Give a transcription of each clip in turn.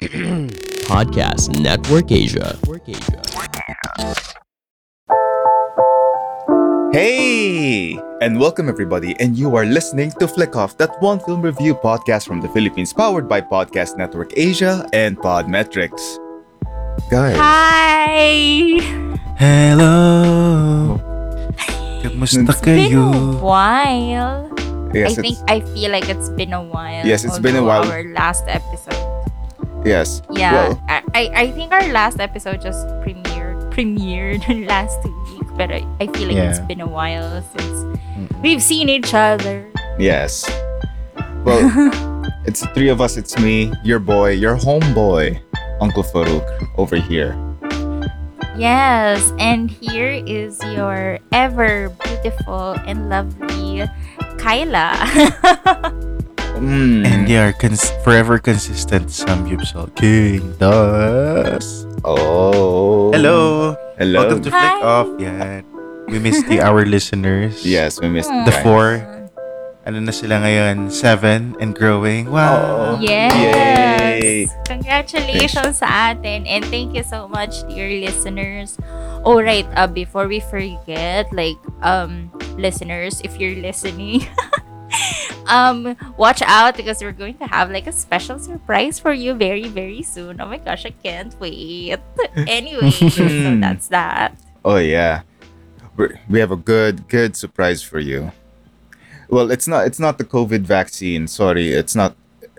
Podcast Network Asia. Hey! And welcome everybody, and you are listening to Flick Off, that one film review podcast from the Philippines, powered by Podcast Network Asia and Podmetrics. Guys, Hi! Hello! Kamusta It's been a while. yes, I think I feel like it's been a while. Yes, it's been a while. Our last episode. Yes. Yeah, Well, I, I I think our last episode just premiered premiered last week, but I, I feel like it's been a while since we've seen each other. yes. Well, it's the three of us. It's me, your boy, your homeboy, Uncle Farouk, over here. Yes, and here is your ever beautiful and lovely Kyla. Mm. And they are cons- forever consistent samgyupsal king das. oh. Hello! Hello. Welcome to. Flick Off. Yan. We miss the our listeners. Yes, we missed The that. four. Ano na sila ngayon? Seven and growing. Wow! Oh. Yes. Yay. Congratulations sa atin and thank you so much dear listeners. Oh right, uh, before we forget like um listeners if you're listening um watch out because we're going to have like a special surprise for you very very soon. Oh my gosh, I can't wait. Anyway, so that's that. Oh yeah, We're, we have a good good surprise for you. Well, it's not it's not the COVID vaccine. Sorry, it's not.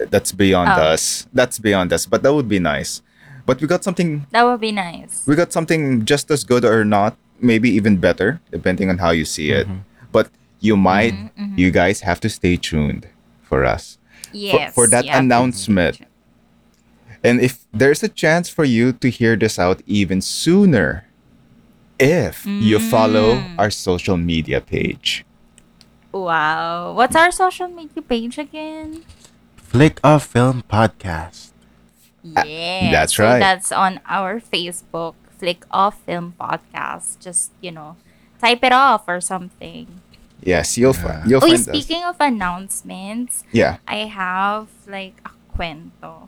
That's beyond Oh. us. That's beyond us. But that would be nice. But we got something. That would be nice. We got something just as good or not, maybe even better, depending on how you see it. Mhm. But you might. Mhm, mhm. You guys have to stay tuned for us. Yes. for that yeah. announcement. And if there's a chance for you to hear this out even sooner, if you follow Mm. our social media page. Wow. What's our social media page again? Flick Off Film Podcast. Yeah, that's so right. That's on our Facebook, Flick Off Film Podcast. Just you know, type it off or something. Yes, you'll Yeah. find you'll Oh, find us. speaking of announcements, Yeah. I have like a kwento.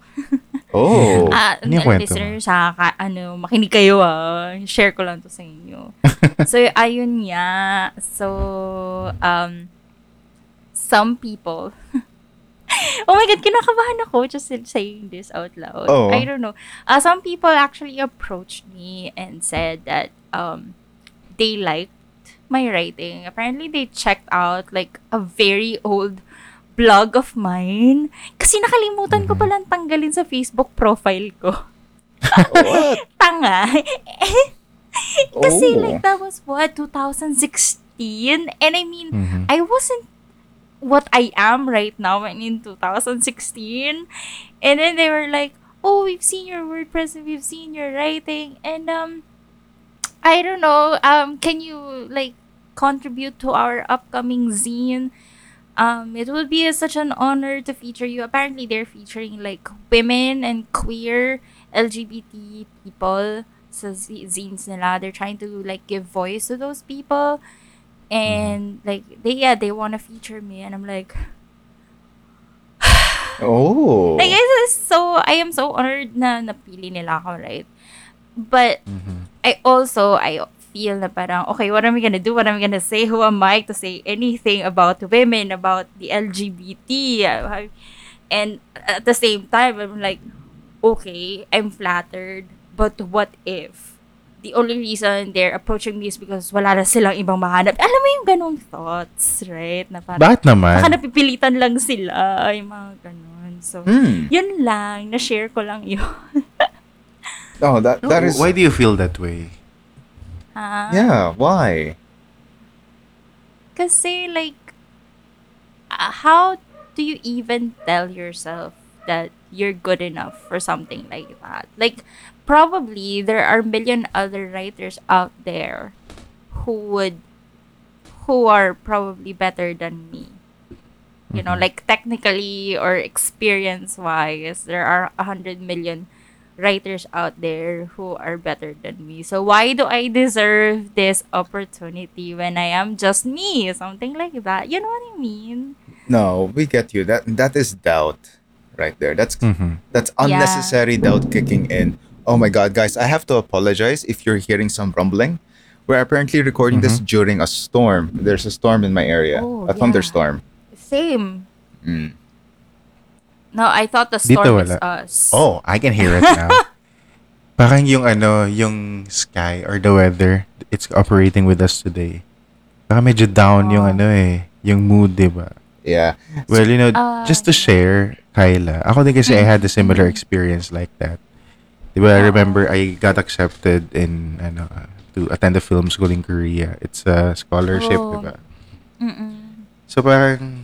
Oh. Ah, Ano ano, kwento mo? listeners, ha, ka, ano, makinig kayo ah. Share ko lang to sa inyo. so, ayun nga. So, um, some people, oh my God, kinakabahan ako just saying this out loud. Oh. I don't know. Uh, some people actually approached me and said that um, they liked my writing. Apparently, they checked out like a very old blog of mine. Kasi nakalimutan ko palang tanggalin sa Facebook profile ko. what? Tanga. Kasi Oh. like that was what 2016 and I mean Mhm. I wasn't what I am right now in 2016 and then they were like oh we've seen your WordPress and we've seen your writing and um I don't know um can you like contribute to our upcoming zine. Um it would be such an honor to feature you. Apparently they're featuring like women and queer LGBT people So zines nila. They're trying to like give voice to those people. And like they yeah they want to feature me. And I'm like Oh. like it's so I am so honored na napili nila ako right? But Mhm. I also I feel na parang okay what am I gonna do? What am I gonna say? Who am I to say anything about women about the LGBT and at the same time I'm like okay I'm flattered but what if? The only reason they're approaching me is because wala na silang ibang mahanap. Alam mo yung ganong thoughts right? Na parang Bakit naman? baka napipilitan lang sila yung mga ganon so Hmm. yun lang na-share ko lang yun. Oh, that that is Why do you feel that way? Ha Yeah, why? Kasi like uh, how do you even tell yourself that you're good enough for something like that? Like probably there are a million other writers out there who would who are probably better than me. You know, Mhm. like technically or experience wise, there are a hundred million writers out there who are better than me. So why do I deserve this opportunity when I am just me? Something like that. You know what I mean? No, we get you. That that is doubt. right there. That's Mhm. that's unnecessary doubt kicking in. Oh my god, guys, I have to apologize if you're hearing some rumbling. We're apparently recording this during a storm. There's a storm in my area, Oh, a yeah. thunderstorm. Same. Mm. No, I thought the Dito storm is wala. us. Oh, I can hear it now. Parang yung ano, yung sky or the weather, it's operating with us today. Parang medyo down yung Oh. ano eh, yung mood, di ba? Yeah. Well, you know, Ah, just to share, Kyla, ako din kasi I had a similar experience like that. Di ba, I remember I got accepted in, ano, uh, to attend a film school in Korea. It's a scholarship, Oh. di ba? Mm-mm. So parang,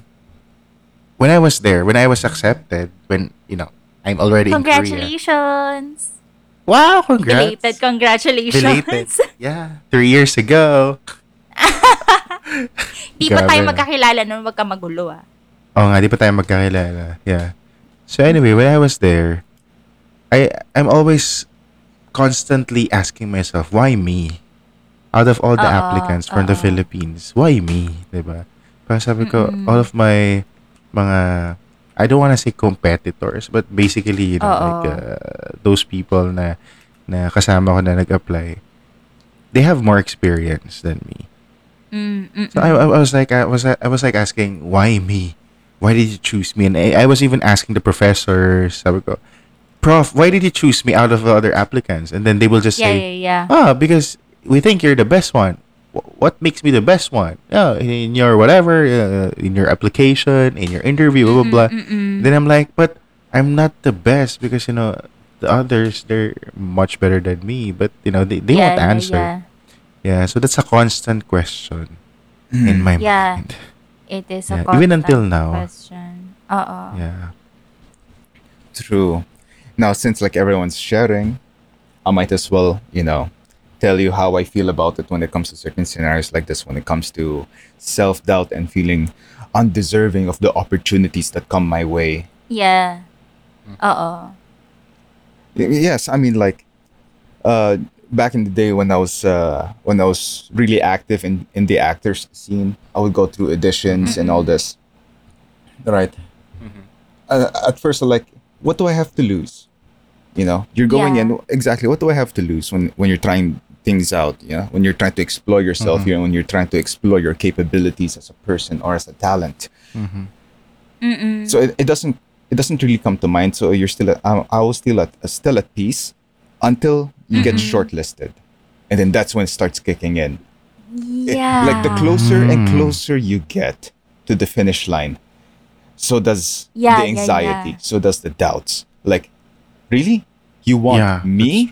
when I was there, when I was accepted, when, you know, I'm already in Korea. Congratulations. Wow, congrats. Belated congratulations. Belated. Yeah, three years ago. Di pa tayo magkakilala nun, wag ka magulo ah. Oo nga, di pa tayo magkakilala. Yeah. So anyway, when I was there, I I'm always constantly asking myself, why me? Out of all the Oo, applicants from the. Philippines, why me? Diba? Parang sabi ko, Mm-mm. all of my mga, I don't want to say competitors, but basically, you know, Oo. like, uh, those people na, na kasama ko na nag-apply, they have more experience than me. Mm, mm, So I, I was like, I was, I was like asking, why me? Why did you choose me? And I, I was even asking the professors, sabi ko, Prof, why did you choose me out of the other applicants? And then they will just yeah, say, yeah, yeah. ah, because we think you're the best one. Wh- What makes me the best one? Yeah, in your whatever, uh, in your application, in your interview, blah, blah, blah. Mm-mm. Then I'm like, but I'm not the best because, you know, the others, they're much better than me. But, you know, they, they yeah, won't answer. Yeah, Yeah, so that's a constant question in my mind. Yeah. mind. It is a Yeah, even until now. question. Oo. Yeah. True. Now, since like everyone's sharing, I might as well, you know, tell you how I feel about it when it comes to certain scenarios like this, when it comes to self doubt and feeling undeserving of the opportunities that come my way. Yeah. Oo. Y- Yes, I mean like uh back in the day when I was uh when I was really active in in the actors scene, I would go through auditions and all this. Right. Uh, at first, I'm like, what do I have to lose? You know, you're going Yeah. in exactly. What do I have to lose when when you're trying things out? You know, when you're trying to explore yourself, mm-hmm. you know, when you're trying to explore your capabilities as a person or as a talent. Mm-hmm. Mm-mm. So it, it doesn't it doesn't really come to mind. So you're still at, I, I was still at still at peace until you get shortlisted, and then that's when it starts kicking in. It- yeah. like the closer and Mm. closer you get to the finish line, so does Yeah, the anxiety. yeah. So does the doubts. Like, really, you want yeah. me?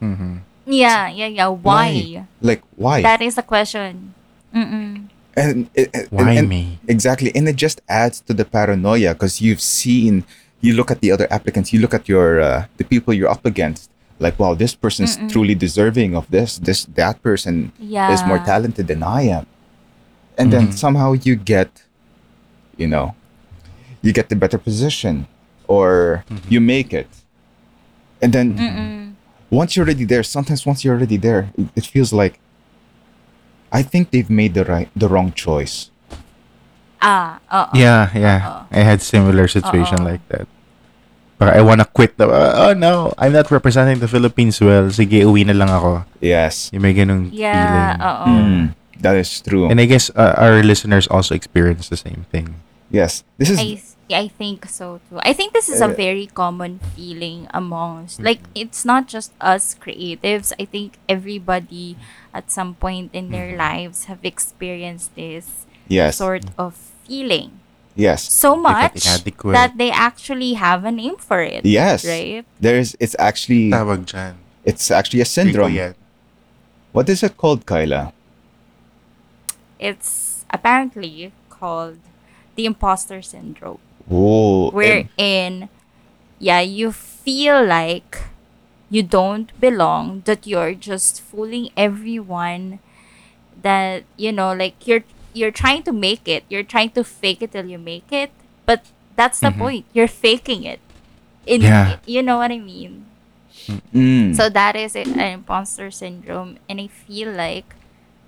That's true. Mm-hmm. Yeah, yeah, yeah. Why? Like why? That is the question. Mm-mm. and, it- it- Why and- and- me? Exactly. And it just adds to the paranoia because you've seen, you look at the other applicants, you look at your, uh, the people you're up against. Like, wow, this person's truly deserving of this. This, that person Yeah. is more talented than I am. And then somehow you get, you know, you get the better position or you make it. And then Mm-mm. Once you're already there, sometimes once you're already there, it, it feels like, I think they've made the right, the wrong choice. Ah, oo. Yeah, yeah. I had similar situation Oo. like that. But I wanna quit. The, oh no, I'm not representing the Philippines well. Sige, uwi na lang ako. Yes. Yung may ganung Yeah, feeling. oo. Mm, that is true. And I guess uh, our listeners also experience the same thing. yes, this is I I think so too. I think this is a Uh, very common feeling amongst like it's not just us creatives. I think everybody at some point in their lives have experienced this yes, sort of feeling. yes, So much that they actually have a name for it. yes. Right? There's it's actually Tawag dyan. it's actually a syndrome. What is it called, Kyla? It's apparently called the imposter syndrome. Oh, wherein yeah you feel like you don't belong that you're just fooling everyone that you know like you're you're trying to make it. You're trying to fake it till you make it. But that's the point. You're faking it. In Yeah. you know what i mean? Mm. so that is an imposter syndrome. And i feel like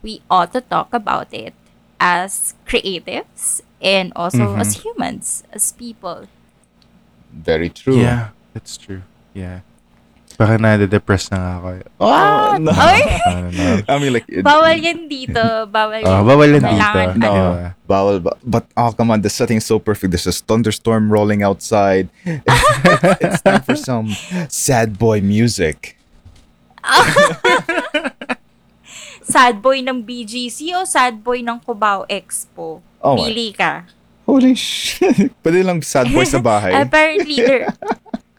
we ought to talk about it as creatives and also Mhm. as humans, as people. Very true. Yeah, that's true. Yeah. Baka nade-depress na nga ako. Oh, no. Ay! Ano, no. I mean, like, it- Bawal yan dito. Bawal Oh, yan. bawal yan dito. No. ano? Bawal ba? But oh come on, the setting is so perfect. There's a thunderstorm rolling outside. it's time for some sad boy music. sad boy ng BGC o sad boy ng Cubao Expo? Oh Pili ka. Holy shit. Pwede lang sad boy sa bahay. Apparently, there,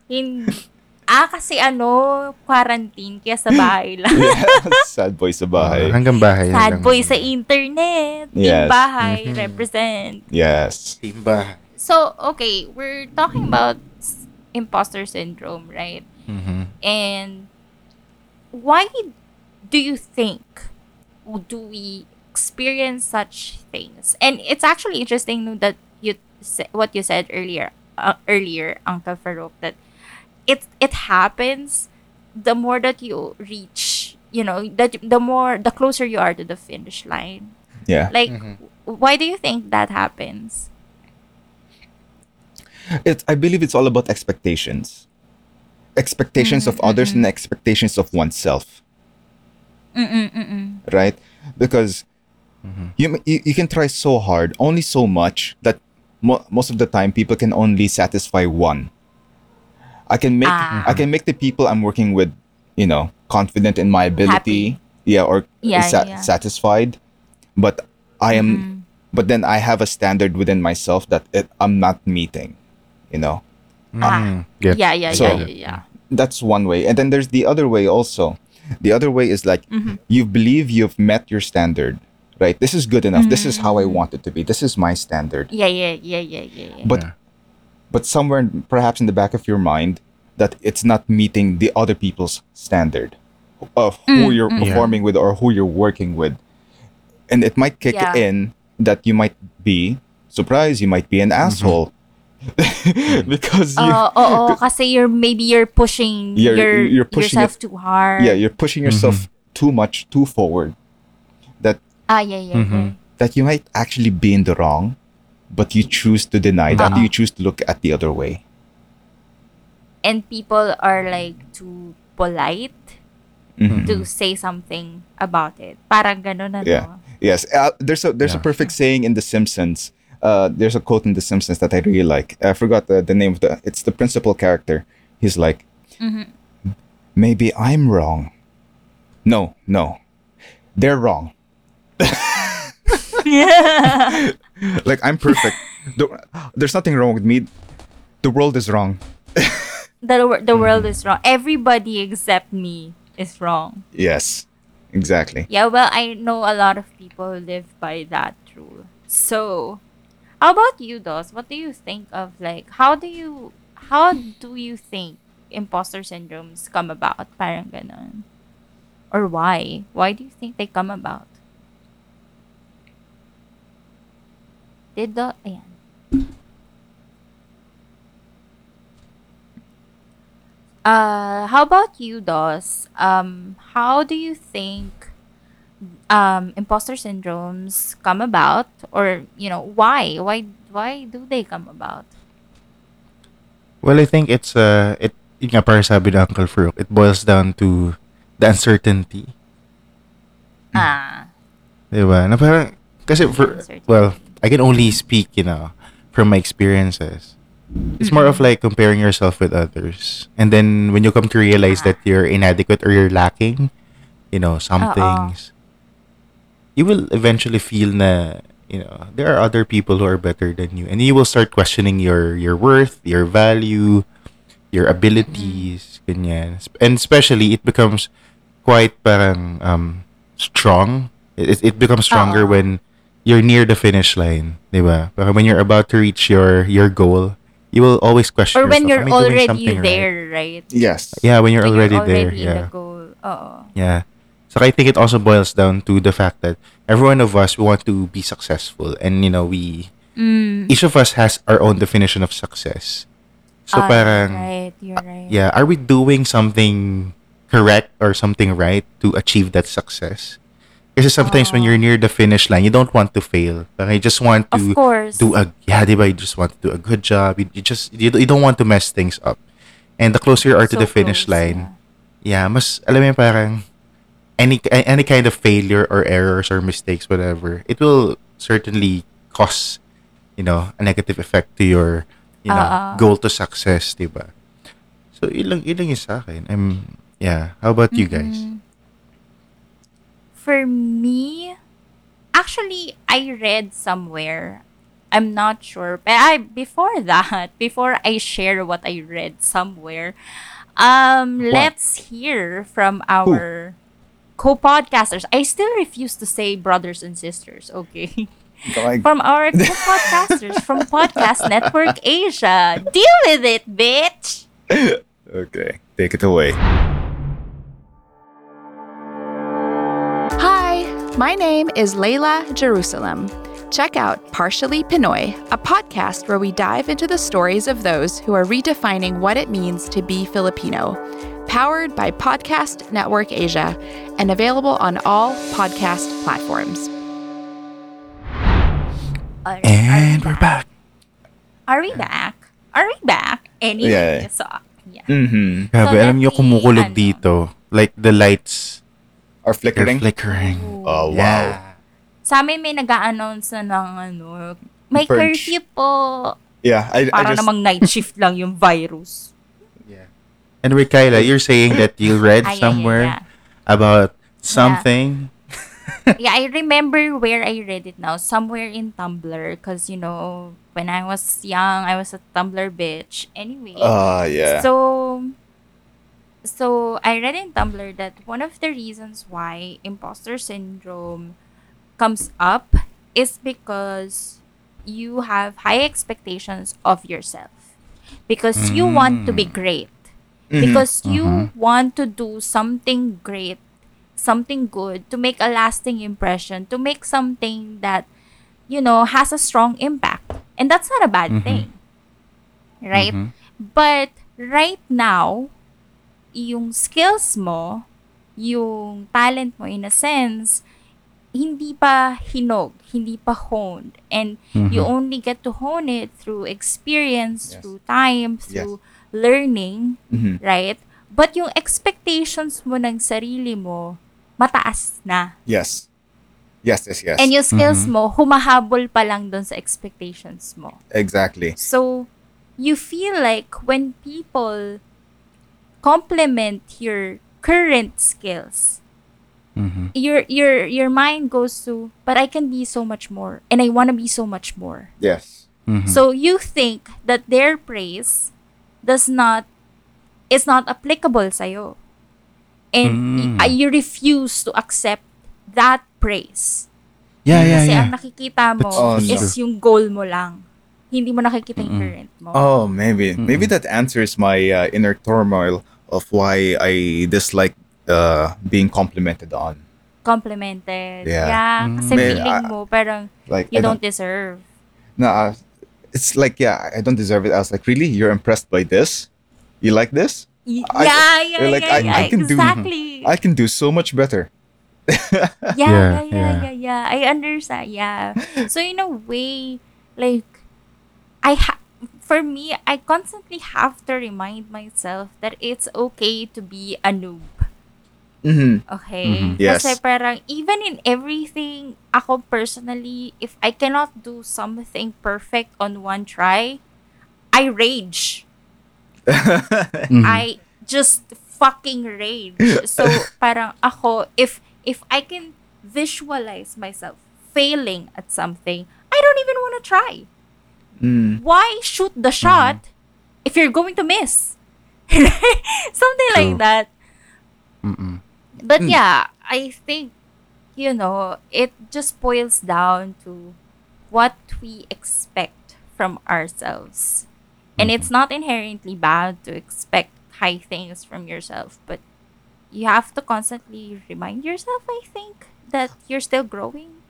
in, ah, kasi ano, quarantine, kaya sa bahay lang. yeah, sad boy sa bahay. Ah, hanggang bahay. Sad lang. boy sa internet. Team Yes. bahay, Mhm. represent. Yes. Team bahay. So, okay, we're talking about s- imposter syndrome, right? Mhm. And why do you think do we experience such things? And it's actually interesting that you sa- what you said earlier, uh, earlier, Uncle Farouk, that it it happens the more that you reach, you know, that the more the closer you are to the finish line. Yeah. Like, Mhm. why do you think that happens? It I believe it's all about expectations. Expectations of others and expectations of oneself, Mm-mm, mm-mm. right? Because you, you you can try so hard, only so much that mo- most of the time people can only satisfy one. I can make Ah. I can make the people I'm working with, you know, confident in my ability, yeah, or Yeah, sa- yeah. satisfied, but I am, Mhm. but then I have a standard within myself that it, I'm not meeting, you know. Mhm. Get- Yeah, yeah, So- yeah, yeah, yeah. That's one way, and then there's the other way also. The other way is like Mhm. you believe you've met your standard, right? This is good enough. This is how I Mm. want it to be. This is my standard. Yeah, yeah, yeah, yeah, yeah, yeah. But Yeah. but somewhere in- perhaps in the back of your mind that it's not meeting the other people's standard of who Mm, you're mm. performing with or who you're working with and it might kick Yeah. in that you might be surprised you might be an asshole because you Oo, oo, kasi you're maybe you're pushing, You're- your, you're pushing yourself it- too hard. yeah you're pushing yourself too much too forward that Ah, yeah, yeah, yeah. that you might actually be in the wrong but you choose to deny that Uh-uh. you choose to look at the other way And people are like too polite Mhm. to say something about it. Parang ganun ano. Yeah. Yes, uh, there's a there's a perfect saying in The Simpsons. Uh, there's a quote in The Simpsons that I really like. I forgot the, the name of the. It's the principal character. He's like, Mhm. maybe I'm wrong. No, no, they're wrong. Yeah. like I'm perfect. The- there's nothing wrong with me. The world is wrong. the, the world Mm-hmm. is wrong. Everybody except me is wrong. Yes, exactly. Yeah, well, I know a lot of people live by that rule. So, how about you, Dos? What do you think of like how do you how do you think imposter syndromes come about? Parang ganon. Or why? Why do you think they come about? Did the ayan. Uh, how about you, Dos? Um, how do you think um, imposter syndromes come about, or you know, why, why, why do they come about? Well, I think it's uh it yun nga para sabi Uncle Farouk, it boils down to the uncertainty. Ah, Diba? Na parang, kasi for, well, I can only speak, you know, from my experiences. It's more of like comparing yourself with others. And then when you come to realize that you're inadequate or you're lacking, you know, some Oo. things, you will eventually feel na, you know, there are other people who are better than you. And you will start questioning your your worth, your value, your abilities, ganyan. And especially, it becomes quite parang um, strong. It, it becomes stronger Oo. when you're near the finish line, di ba? Parang when you're about to reach your your goal, you will always question or when yourself, you're "Am I doing already something right?" there, right? Yes. Yeah, when you're When already, you're there. already in Yeah. the goal. Oo. Yeah. So I think it also boils down to the fact that every one of us we want to be successful and you know we Mm. each of us has our own definition of success. So Ah, parang right, you're right. yeah, are we doing something correct or something right to achieve that success? Because sometimes when you're near the finish line, you don't want to fail. Parang you just want to do a yeah, di ba? You just want to do a good job. You, you just you, you don't want to mess things up. And the closer you are to So the finish close, line, yeah, mas alam mo parang any any kind of failure or errors or mistakes whatever, it will certainly cause you know, a negative effect to your you know, ah. goal to success, ba? So ilang ilang yung sa akin. I'm yeah, how about you guys? Mm-mm. For me, actually, I read somewhere. I'm not sure, but I before that, before I share what I read somewhere, um, What? let's hear from our co-podcasters. I still refuse to say brothers and sisters. Okay. Like, from our co-podcasters from Podcast Network Asia. Deal with it, bitch. okay, take it away. Hi, my name is Layla Jerusalem. Check out Partially Pinoy, a podcast where we dive into the stories of those who are redefining what it means to be Filipino. Powered by Podcast Network Asia and available on all podcast platforms. Are- are And we we're back. Are we back? Are we back? Anyway, Yeah. so, yeah. Mm-hmm. Grabe, So, alam me, kumukulog ano, dito. Like the lights Are are flickering? flickering. oh wow. Yeah. Sa amin may nag-a-announce na ng ano, may Purge. curfew po. Yeah, I, I Para just namang night shift lang yung virus. Yeah. Anyway, Kyla, you're saying that you read Ay, ay, ay, somewhere yeah. about something. yeah, I remember where I read it now. Somewhere in Tumblr. Because, you know, when I was young, I was a Tumblr bitch. Anyway. uh yeah. So, so I read in Tumblr that one of the reasons why imposter syndrome comes up is because you have high expectations of yourself. Because you want to be great. Mhm. Because you Mhm. want to do something great, something good, to make a lasting impression, to make something that, you know, has a strong impact. And that's not a bad Mhm. thing. Right? Mhm. But right now, yung skills mo, yung talent mo in a sense, hindi pa hinog, hindi pa honed. And you Mhm. only get to hone it through experience, Yes. through time, through learning, Mhm. right? But yung expectations mo ng sarili mo, mataas na. Yes. Yes, yes, yes. And yung skills Mhm. mo, humahabol pa lang dun sa expectations mo. exactly. So, you feel like when people complement your current skills, Mhm. your your your mind goes to, but I can be so much more, and I want to be so much more. Yes. Mhm. So you think that their praise does not is not applicable sa'yo. And Mm. uh, you refuse to accept that praise. yeah, yeah, Kasi yeah. ang nakikita mo That's- Oh, is no. yung goal mo lang. Hindi mo nakikita yung Mm-mm. current mo. Oh, maybe maybe that answers my uh, inner turmoil of why I dislike uh, being complimented on. Complimented. Yeah. kasi Mm. May- feeling ah, mo parang Like you I don't deserve. Nah, it's like yeah, I don't deserve it. I was like, really, you're impressed by this? You like this? Y- I- yeah, yeah, like, yeah, I- yeah, I can do- I can do so much better. yeah, Yeah, yeah, yeah, yeah. yeah, yeah. I understand. Yeah. So in a way, like, I ha- for me, I constantly have to remind myself that it's okay to be a noob. Mm-hmm. Okay? Mhm. Yes. Kasi parang, even in everything, ako personally, if I cannot do something perfect on one try, I rage. Mhm. I just fucking rage. So parang ako if if I can visualize myself failing at something, I don't even want to try. Mm. Why shoot the shot if you're going to miss? Something like True. that. Mm-mm. But Mm. yeah, I think you know, it just boils down to what we expect from ourselves. And it's not inherently bad to expect high things from yourself, but you have to constantly remind yourself, I think, that you're still growing,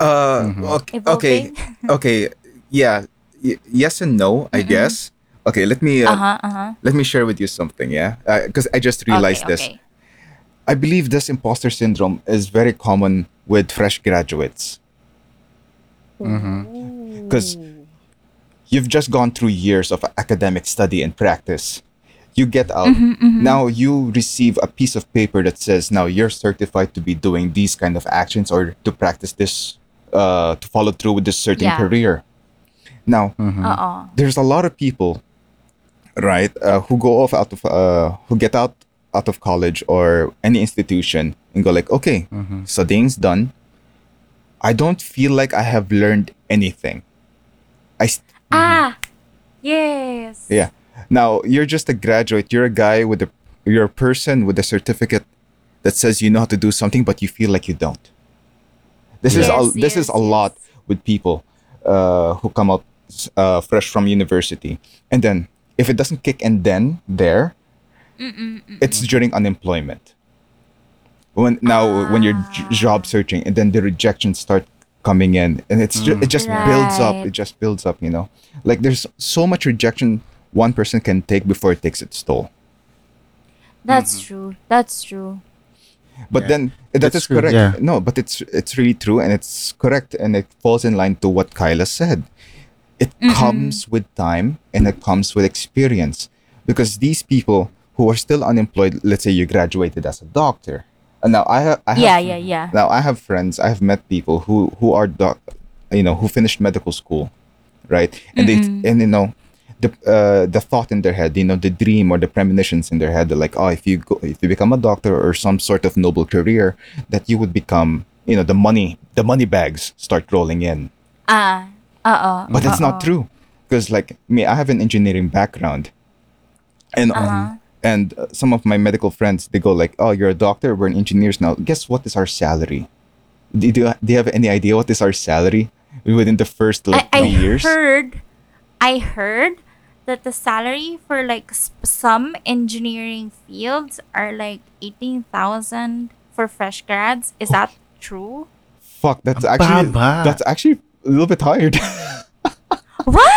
Uh, Mhm. okay, okay, okay. Yeah, y- yes and no, I Mm-mm. guess. Okay, let me uh, uh-huh, uh-huh. let me share with you something. Yeah, because I just realized okay, this. okay. I believe this imposter syndrome is very common with fresh graduates because you've just gone through years of academic study and practice. You get out now. You receive a piece of paper that says now you're certified to be doing these kind of actions or to practice this, uh, to follow through with this certain Yeah. career. Now, Oo. there's a lot of people, right, uh, who go off out of, uh, who get out out of college or any institution and go like, okay, studying's done. I don't feel like I have learned anything. I st- Ah! Yes. yeah. Now you're just a graduate. You're a guy with a you're a person with a certificate that says you know how to do something, but you feel like you don't. This is a, Yes, this is yes, a lot with people uh, who come out uh, fresh from university, and then if it doesn't kick in then there, it's during unemployment. When now when you're j- ah. job searching, and then the rejections start coming in, and it's ju- it just mm. builds up. It just builds up. You know, like there's so much rejection one person can take before it takes its toll. That's mm-hmm. true. That's true. But Yeah. then that That's is true, correct. yeah. No, but it's it's really true and it's correct and it falls in line to what Kyla said. It mm-hmm. comes with time and it comes with experience because these people who are still unemployed, let's say you graduated as a doctor, and now I have, I have Yeah, yeah, yeah. now I have friends. I have met people who who are doc, you know, who finished medical school, right? And they and you know, the uh, the thought in their head, you know, the dream or the premonitions in their head, they're like, oh, if you go, if you become a doctor or some sort of noble career, that you would become, you know, the money, the money bags start rolling in. Ah. Oo. But it's not true, because like me, I have an engineering background, and Uh-huh. um, and uh, some of my medical friends they go like, "Oh, you're a doctor. We're engineers now. Guess what is our salary? Do, do, do you have any idea what is our salary within the first like I, I three years? heard, I heard that the salary for like sp- some engineering fields are like eighteen thousand for fresh grads. Is that true? Fuck, that's Ang actually baba. that's actually a little bit higher. What?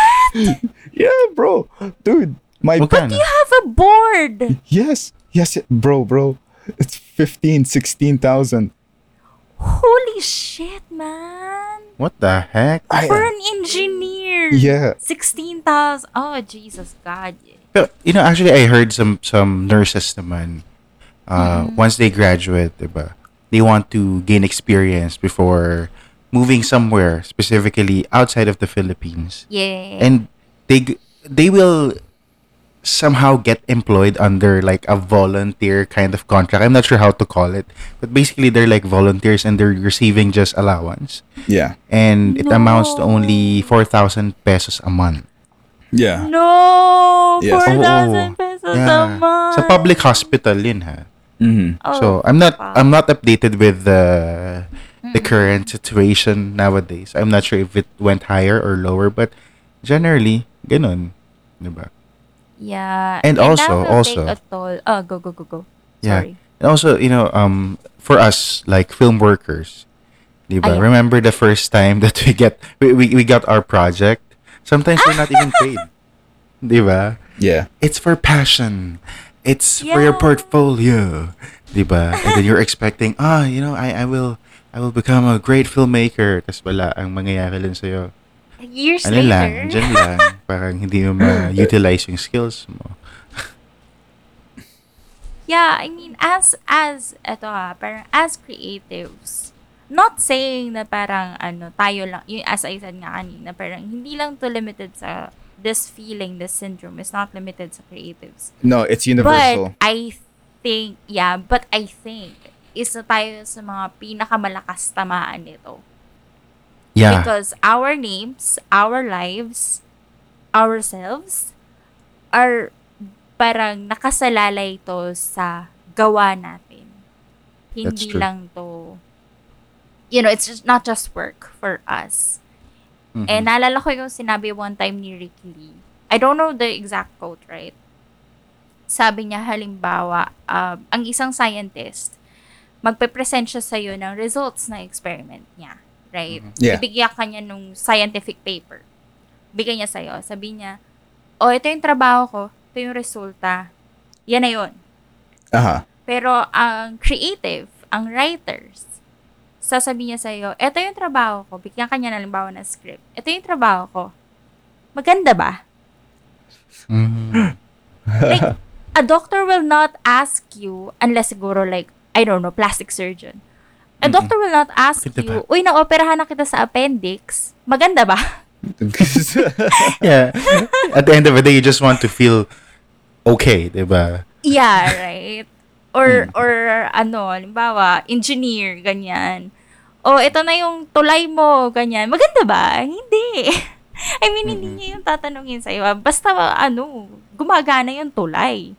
yeah, bro, dude, my Magkano? You have a board yes, yes, bro, bro, it's 15, 16,000. Holy shit, man! What the heck? I, For an engineer, Yeah. sixteen thousand. Oh Jesus God! Pero, you know, actually, I heard some some nurses naman, uh, once they graduate, diba, they want to gain experience before moving somewhere, specifically outside of the Philippines. Yeah. And they they will somehow get employed under like a volunteer kind of contract. I'm not sure how to call it, but basically they're like volunteers and they're receiving just allowance, yeah, and it amounts to No. only four thousand pesos a month. yeah, no, Yes. four Oo. thousand pesos a Yeah. month. Sa public hospital yun ha. mm-hmm. Oh, So I'm not wow. I'm not updated with the the current situation nowadays. I'm not sure if it went higher or lower, but generally ganun, 'di ba? Yeah. And that also- will also- take a toll. Oh, go go go go. Yeah. Sorry. And also, you know, um for us like film workers, 'di ba? Ayun. Remember the first time that we get we, we, we got our project? Sometimes we're not even paid. 'Di ba? yeah, It's for passion. It's for your Yeah. portfolio. 'Di ba? And then you're expecting, ah, you know, I I will I will become a great filmmaker. Tapos wala, ang mangyayari lang sa'yo. Years Ano later. lang, dyan lang. Parang hindi mo ma-utilize yung skills mo. Yeah, I mean, as, as, eto ah, parang as creatives, not saying na parang ano, tayo lang, yung as I said nga kanina, parang hindi lang to limited sa, this feeling, this syndrome is not limited sa creatives. no, it's universal. But I think, yeah, but I think, isa tayo sa mga pinakamalakas tamaan nito. Yeah. Because our names, our lives, ourselves, are parang nakasalalay to sa gawa natin. That's Hindi lang to, you know, it's just not just work for us. Mhm. And naalala ko yung sinabi one time ni Ricky Lee. I don't know the exact quote, right? Sabi niya, halimbawa, um, ang isang scientist, magpe-present siya sa'yo ng results ng experiment niya. Right? Yeah. Ibigyan ka niya nung scientific paper. Bigyan niya sa'yo. Sabi niya, oh, ito yung trabaho ko. Ito yung resulta. Yan na yun. Aha. Pero ang creative, ang writers, sasabihin niya sa'yo, eto yung trabaho ko. Bigyan kanya na halimbawa ng script. Ito yung trabaho ko. Maganda ba? Mhm. Like, a doctor will not ask you, unless siguro like, I don't know, plastic surgeon. A doctor will not ask Maganda you, uy, naoperahan na kita sa appendix. Maganda ba? yeah. At the end of the day, you just want to feel okay, di ba? Yeah, right. Or, or ano, halimbawa, engineer, ganyan. O, ito na yung tulay mo, ganyan. Maganda ba? Hindi. I mean, hindi niya yung tatanungin sa'yo. ah. Basta, ano, gumagana yung tulay.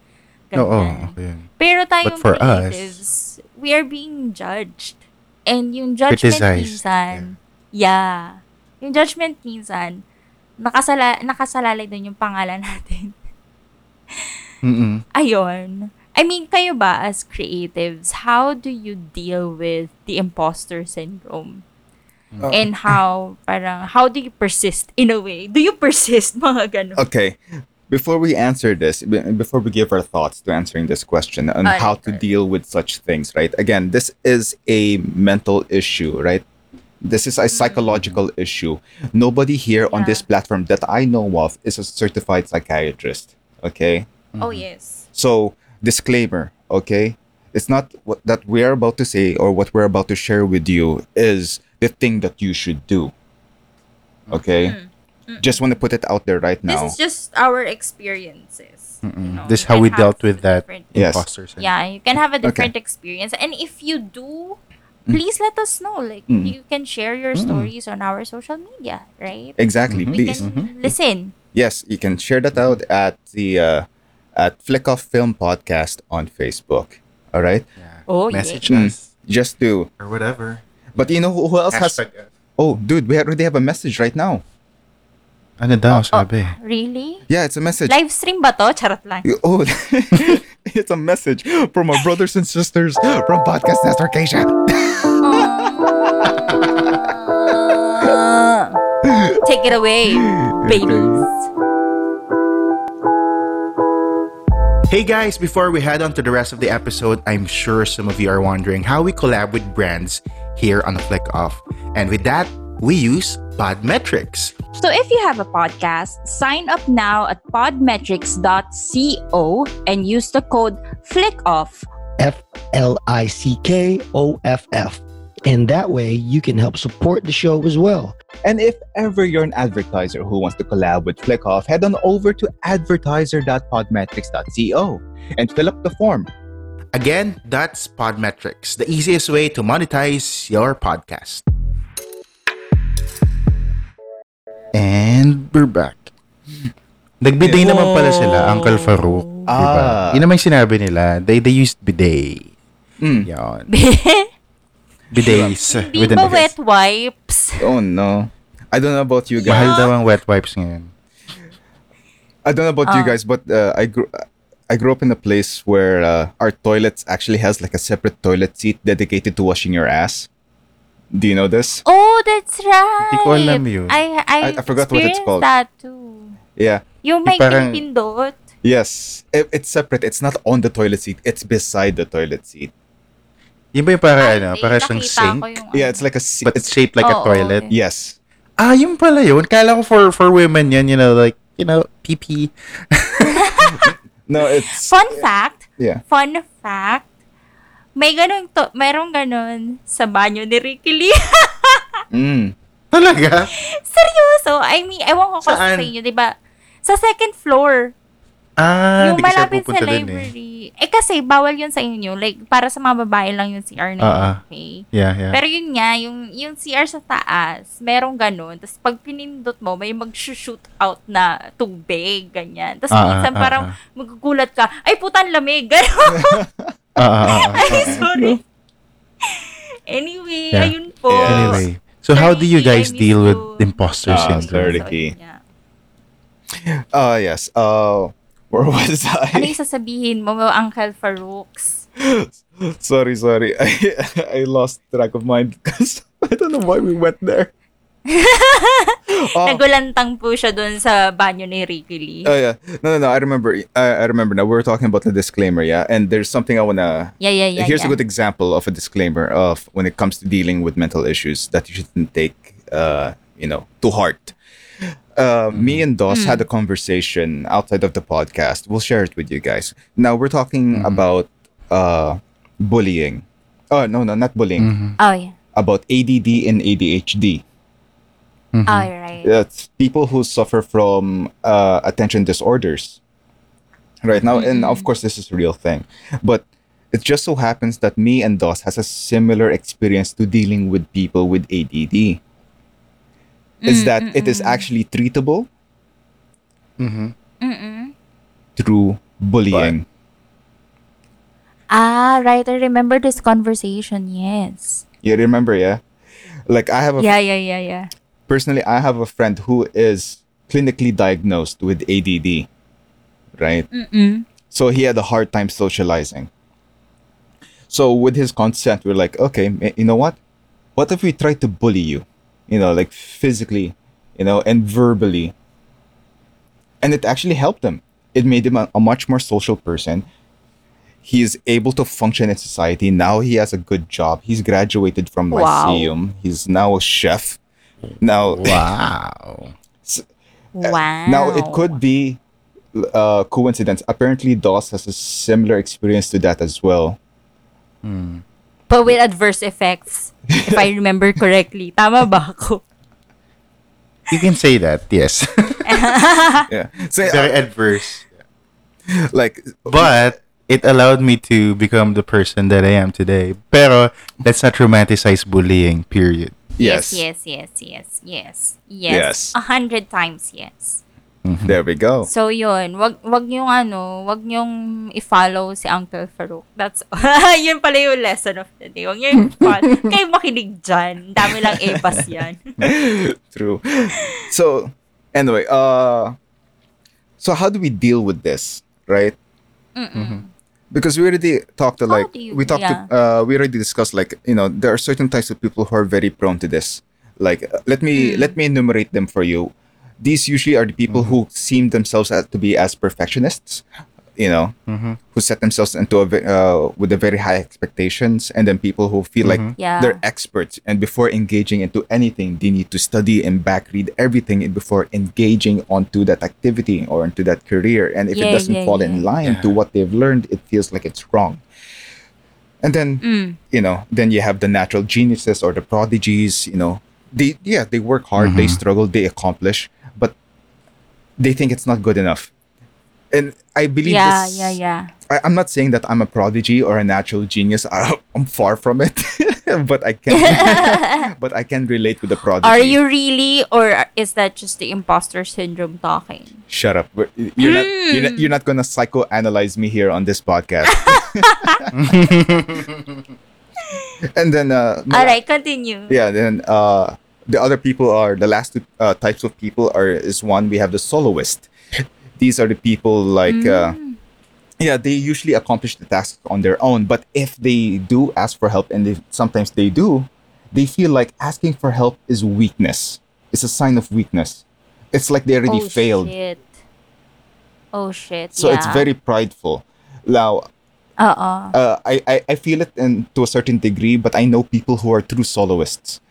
Ganyan. Oo, okay. Pero tayong for us- creatives, we are being judged. And yung judgment Criticized, minsan, yeah. Yung judgment minsan, nakasala, nakasalalay doon yung pangalan natin. Mm-mm. Ayun. I mean, kayo ba as creatives, how do you deal with the imposter syndrome? Oh. And how, parang, how do you persist in a way? Do you persist, mga ganun? Okay. Before we answer this, before we give our thoughts to answering this question on Alright, how to deal with such things, right? Again, this is a mental issue, right? This is a mm. psychological issue. Nobody here on this platform that I know of is a certified psychiatrist. Okay. Oh, mm-hmm. yes. So, disclaimer, okay? It's not what that we're about to say or what we're about to share with you is the thing that you should do. Okay? Mm. Just want to put it out there right now. This is just our experiences. you know. This is how we dealt with that different- Yes. imposter syndrome. Yeah, you can have a different experience. And if you do, please let us know. Like, Mm. you can share your stories on our social media, right? exactly, Mhm. We please. can listen. Yes, you can share that out at the uh, at Flick Off Film Podcast on Facebook. All right, Yeah. Oh, yeah. Message Mm. us just do. or whatever. But you know who, who else has? Hashtag. Oh, dude, we already have a message right now. Ano daw, oh, oh, sabi? Really? Yeah, it's a message. Live stream ba to? Charot lang. Oh, it's a message from our brothers and sisters from Podcast Network Asia. Take it away, babies. Hey guys, before we head on to the rest of the episode, I'm sure some of you are wondering how we collab with brands here on Flick Off. And with that, we use Podmetrics. So if you have a podcast, sign up now at podmetrics.co and use the code FLICKOFF. F L I C K O F F. And that way you can help support the show as well. And if ever you're an advertiser who wants to collab with Flickoff, head on over to advertiser.podmetrics.co and fill up the form. Again, that's Podmetrics, the easiest way to monetize your podcast. And we're back. Nagbiday naman pala sila, Uncle Farouk. Ah. Diba? Yun naman yung sinabi nila. They, they used bidet. Mm. Yan. Di Bidets. with an ba wet wipes? Oh no. I don't know about you Mahal guys. daw ang wet wipes ngayon. I don't know about you Ah. guys, but uh, I grew I grew up in a place where uh, our toilets actually has like a separate toilet seat dedicated to washing your ass. Do you know this? Oh, that's right. Hindi ko alam yun. I, I, I- I forgot what it's called. that too. Yeah. Yung may parang- pinipindot. Yes. It, it's separate. It's not on the toilet seat. It's beside the toilet seat. Yun ba yung para, Ay, ano, para siyang sink? yung Yeah, ano. it's like a seat. But it's shaped like a Oo, toilet. okay. yes. Ah, yun pala yun. Kala ko for for women yan, you know, like, you know, PP. No, it's Fun fact, yeah. fun fact, may ganun to, merong ganun sa banyo ni Ricky Lee. Mm. Talaga? Seryoso? I mean, ewan ko kasi sa inyo, di ba? Sa second floor. Ah, yung malapit sa eh. library. Eh. kasi, bawal yun sa inyo. Like, para sa mga babae lang yung CR na yun. Ah, ah. Okay? Yeah, yeah. Pero yun nga, yung, yung CR sa taas, merong ganun. Tapos pag pinindot mo, may mag-shoot out na tubig, ganyan. Tapos ah, minsan ah, parang magugulat ka, ay putan lamig, gano'n. ah, ah, ah, ah. ay, sorry. Anyway, Yeah. ayun po. Yes. Anyway, so how do you Sorry, I guys deal with you. imposter Ah, syndrome? sorry. So, Ricky. yeah. Uh yes. Uh where was Ano I? yung sasabihin mo, Uncle Farouks? sorry, sorry. I I lost track of mind because I don't know why we went there. Oh, Nagulantang po siya dun sa banyo ni Ricky Lee. oh yeah. No, no, no. I remember. I, I remember now. We were talking about the disclaimer, yeah. And there's something I wanna. yeah, yeah, yeah. Here's yeah. a good example of a disclaimer of when it comes to dealing with mental issues that you shouldn't take, uh, you know, to heart. Uh, Me and Dos had a conversation outside of the podcast. We'll share it with you guys. Now we're talking about uh, bullying. Oh no, no, not bullying. Oh, yeah. About ADD and ADHD. Oh, right. That's people who suffer from uh, attention disorders. Right now, and of course, this is a real thing, but it just so happens that me and Dos has a similar experience to dealing with people with ADD. Is that it is actually treatable through bullying. Ah, right. I remember this conversation. Yes. You remember, yeah? Like I have a Yeah, yeah, yeah, yeah. Personally, I have a friend who is clinically diagnosed with ADD, right? So he had a hard time socializing. So with his consent, we're like, okay, you know what? What if we try to bully you, you know, like physically, you know, and verbally? And it actually helped him. It made him a, a much more social person. He is able to function in society. Now he has a good job. He's graduated from Wow. Lyceum. He's now a chef. Now, Wow. Wow. now it could be uh, coincidence. Apparently, Dos has a similar experience to that as well. But with adverse effects, if I remember correctly. Tama ba ako? You can say that, yes. Yeah. So, Very uh, adverse. like, But it allowed me to become the person that I am today. Pero let's not romanticize bullying, period. Yes, Yes, yes, yes, yes. Yes. Yes. A hundred times yes. There we go. So yun, wag wag yung ano, wag yung i-follow si Uncle Farouk. That's yun pala yung lesson of the day. Wag yung follow. Kayo makinig dyan. Dami lang ebas yan. True. So, anyway, uh, so how do we deal with this, right? Because we already talked to like you- we talked yeah. to, uh, we already discussed like you know there are certain types of people who are very prone to this. Like uh, let me Hmm. let me enumerate them for you. These usually are the people who seem themselves as, to be as perfectionists, you know, who set themselves into a ve- uh, with a very high expectations, and then people who feel like Yeah. they're experts, and before engaging into anything, they need to study and back read everything before engaging onto that activity or into that career. And if it doesn't yeah, fall yeah. in line to what they've learned, it feels like it's wrong. And then Mm. you know, then you have the natural geniuses or the prodigies. You know, they yeah they work hard, they struggle, they accomplish, but they think it's not good enough. And I believe Yeah, this, yeah, yeah. I, I'm not saying that I'm a prodigy or a natural genius. I, I'm far from it, but I can, but I can relate with the prodigy. Are you really or is that just the imposter syndrome talking? Shut up! You're not. You're Hmm. not, you're not gonna psychoanalyze me here on this podcast. and then, uh, my- All right, continue. yeah. Then, uh, the other people are the last two uh, types of people are is one we have the soloist. These are the people like. Uh, yeah, they usually accomplish the tasks on their own. But if they do ask for help, and they, sometimes they do, they feel like asking for help is weakness. It's a sign of weakness. It's like they already oh, failed. Shit. Oh shit. So yeah. it's very prideful. Now, Uh-uh. uh, I, I, I feel it in, to a certain degree, but I know people who are true soloists.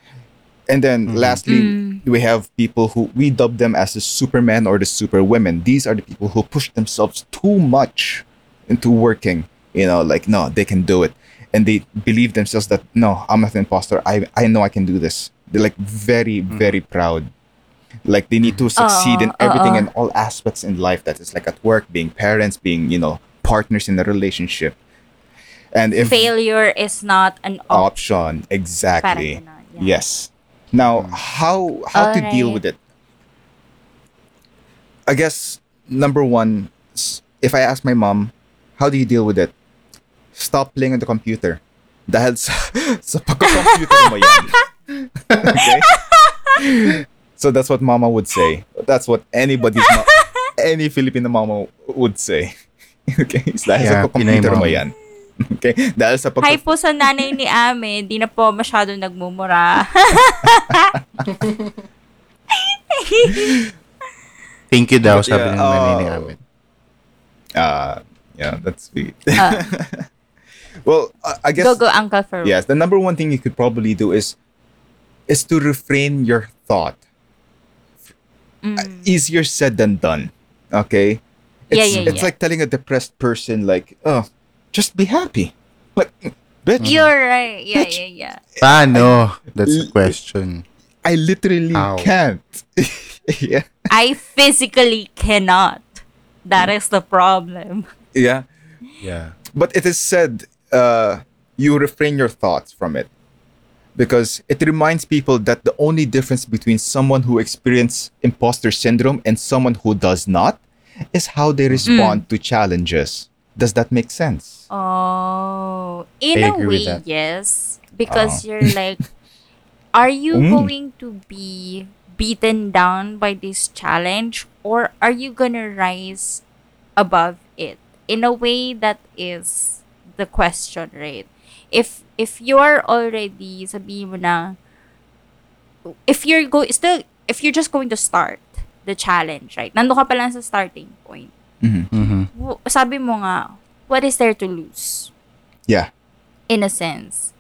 And then lastly, Mm. we have people who we dub them as the supermen or the superwomen. These are the people who push themselves too much into working. You know, like no, they can do it, and they believe themselves that no, I'm not an imposter. I I know I can do this. They're like very very proud. Like they need to succeed in Uh-uh, everything uh-uh. in all aspects in life. That is like at work, being parents, being you know partners in a relationship. And if Failure is not an op- option exactly Parang yeah. yes now mm. how how to deal Alright. with it? I guess number one s- if i ask my mom how do you deal with it? Stop playing on the computer. Dahil sa, sa pagka-computer mo yan. Okay? So that's what mama would say. That's what anybody's ma- any filipino mama would say. Okay? Dahil sa Yeah, Pinay computer mo mom. yan Okay? Dahil sa pag Hi po sa nanay ni Ame, di na po masyado nagmumura. Thank you daw, But sabi yeah, ng nanay ni oh. Amit. Ah, yeah, that's sweet. Ah. well, I I guess go go Uncle Farouk. yes, the number one thing you could probably do is is to refrain your thought. Mm. Easier said than done. Okay? Yeah, It's, yeah, it's yeah. like telling a depressed person like, "Oh, just be happy." But, bitch, You're right. Yeah, yeah, yeah. Paano? That's the question. I literally How? can't. yeah. I physically cannot. That is the problem. Yeah. Yeah. But it is said uh, you refrain your thoughts from it because it reminds people that the only difference between someone who experiences imposter syndrome and someone who does not is how they respond to challenges. Does that make sense? Oh, in I a agree with way, yes. Because Oh. you're like, are you Mm. going to be beaten down by this challenge or are you gonna rise above it? In a way that is the question, right? If if you are already sabihin mo na if you're go still if you're just going to start the challenge, right? Nando ka pa lang sa starting point. Mm-hmm. w- sabi mo nga, what is there to lose? Yeah. In a sense.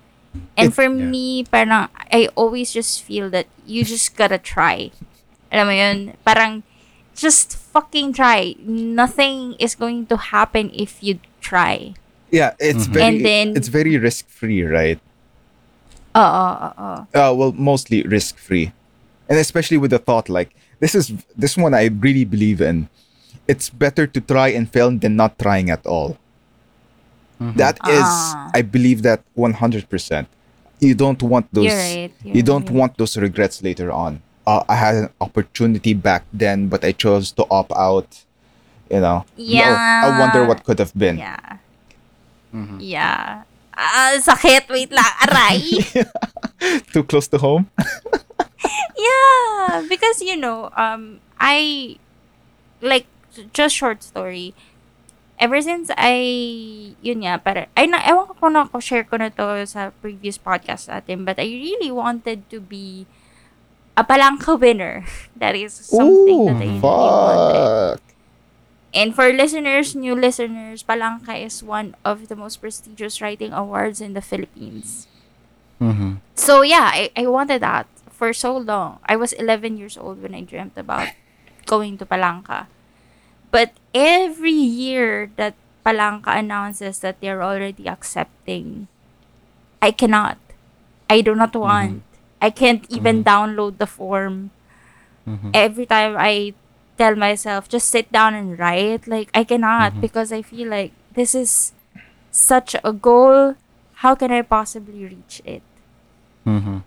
And for yeah. me, parang, I always just feel that you just gotta try. Alam mo yun? Parang, just fucking try. Nothing is going to happen if you try. Yeah, it's Mhm. very And then- it's very risk free, right? Oo, oo, oo. Uh, well, mostly risk free, and especially with the thought like this is this one I really believe in. It's better to try and fail than not trying at all. That is, Ah. I believe that one hundred percent. You don't want those. You're right, you you're don't right. want those regrets later on. Uh, I had an opportunity back then, but I chose to opt out. You know. No, I wonder what could have been. Yeah. Yeah. Ah, sakit. Wait lang. Aray. Too close to home. yeah, because you know, um, I like j- just short story. Ever since I, yun nga, para, ay, na, ewan ko kung ako share ko na to sa previous podcast natin, but I really wanted to be a palanca winner. That is something that I really wanted. fuck. And for listeners, new listeners, Palanca is one of the most prestigious writing awards in the Philippines. Mm-hmm. So yeah, I, I wanted that for so long. I was 11 years old when I dreamt about going to Palanca. But every year that Palanca announces that they're already accepting, I cannot. I do not mm-hmm. want. I can't even mm-hmm. download the form. Mm-hmm. Every time I tell myself, just sit down and write, like I cannot because I feel like this is such a goal. How can I possibly reach it? Mm-hmm.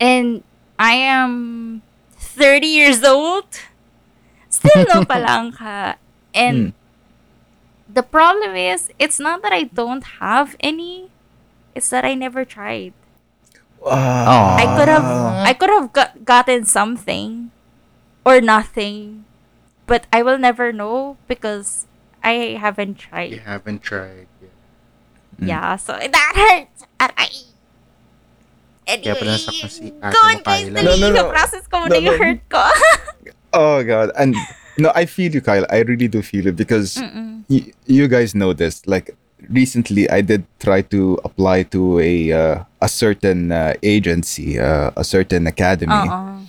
and I am 30 years old. Still no palanca. And the problem is, it's not that I don't have any. It's that I never tried. Ah. I could have, I could have got, gotten something, or nothing, but I will never know because I haven't tried. You haven't tried. Yeah. Yeah, so that hurts. Aray. Kaya pala Anyway, nasaktan si ate go on mo, guys, dali, No, no, no. process ko muna No, yung no. hurt ko. Oh god, and no, I feel you, Kyle. I really do feel it because y- you guys know this. Like recently, I did try to apply to a uh, a certain uh, agency, uh, a certain academy, Oo.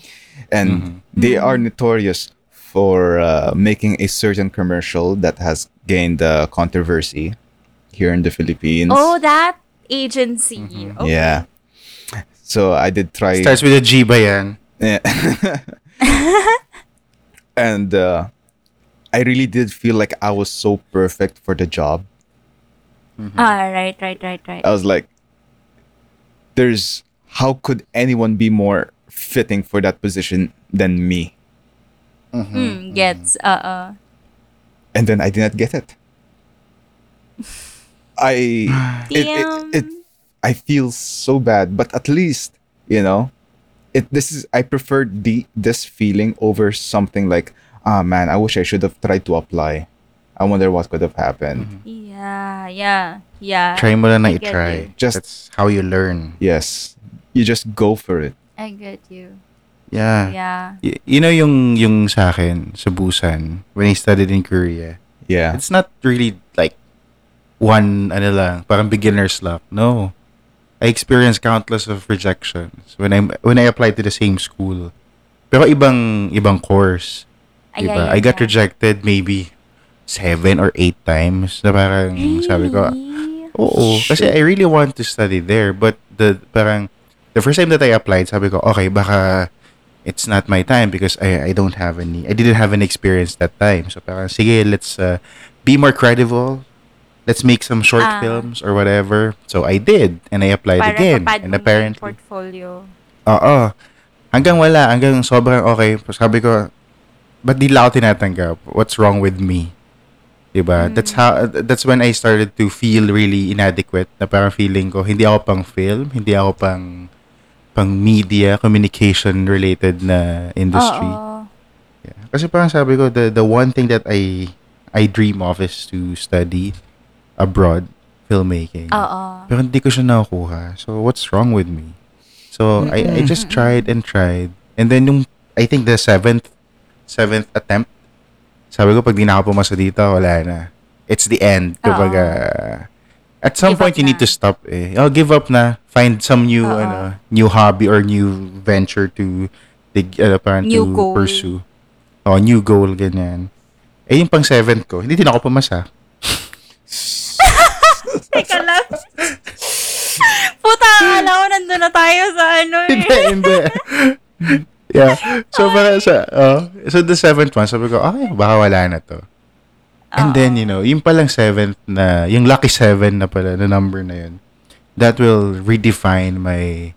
and they are notorious for uh, making a certain commercial that has gained uh, controversy here in the Philippines. Oh, that agency. Okay. Yeah. So I did try. Starts with a G ba yan? Yeah. and uh, I really did feel like I was so perfect for the job. Ah, right, right, right, right. I was like, there's how could anyone be more fitting for that position than me? Hmm, gets, uh, uh. And then I did not get it. I it, it, it I feel so bad, but at least you know, it. This is I prefer the this feeling over something like, ah man, I wish I should have tried to apply. I wonder what could have happened. yeah. Yeah, yeah, yeah. Try mo lang na i, I try you. Just- That's how you learn. Yes. You just go for it. I get you. Yeah. Yeah. Y- you know yung yung sa akin sa Busan when I studied in Korea. Yeah. It's not really like one ano lang, parang beginner's luck. No. I experienced countless of rejections when I when I applied to the same school. Pero ibang ibang course. Ay, Diba? ay, I got rejected maybe seven or eight times. Na parang sabi ko, Really? Oo. Kasi I really want to study there. But the parang the first time that I applied, sabi ko, okay, baka it's not my time because I I don't have any I didn't have any experience that time. So parang sige, let's uh, be more credible. Let's make some short Ah. films or whatever. So I did and I applied Para again. And mo na yung apparently portfolio. Oo. Hanggang wala, hanggang sobrang okay. Sabi ko, ba't di lang ako tinatanggap? What's wrong with me? Diba? That's how, that's when I started to feel really inadequate. Na parang feeling ko, hindi ako pang film, hindi ako pang pang media, communication related na industry. Oo. Yeah. Kasi parang sabi ko, the, the one thing that I I dream of is to study abroad filmmaking. Oo. Pero hindi ko siya nakukuha. So, what's wrong with me? So, I, I just tried and tried. And then, yung, I think the seventh, seventh attempt, sabi ko, pag di na ako pumasa dito, wala na. It's the end. Kapag, uh, at some Give point, you need na. to stop eh. I'll give up na. Find some new, Oo. ano, new hobby or new venture to, dig, uh, parang New to goal. pursue. Oh, new goal, ganyan. Eh, yung pang seventh ko, hindi din ako pumasa. Teka lang. Puta, akala ko nandun na tayo sa ano eh. hindi, hindi. yeah. So, para sa, oh, so the seventh one, sabi ko, okay, baka wala na to. And then, you know, yung palang seventh na, yung lucky seven na pala, na number na yun, that will redefine my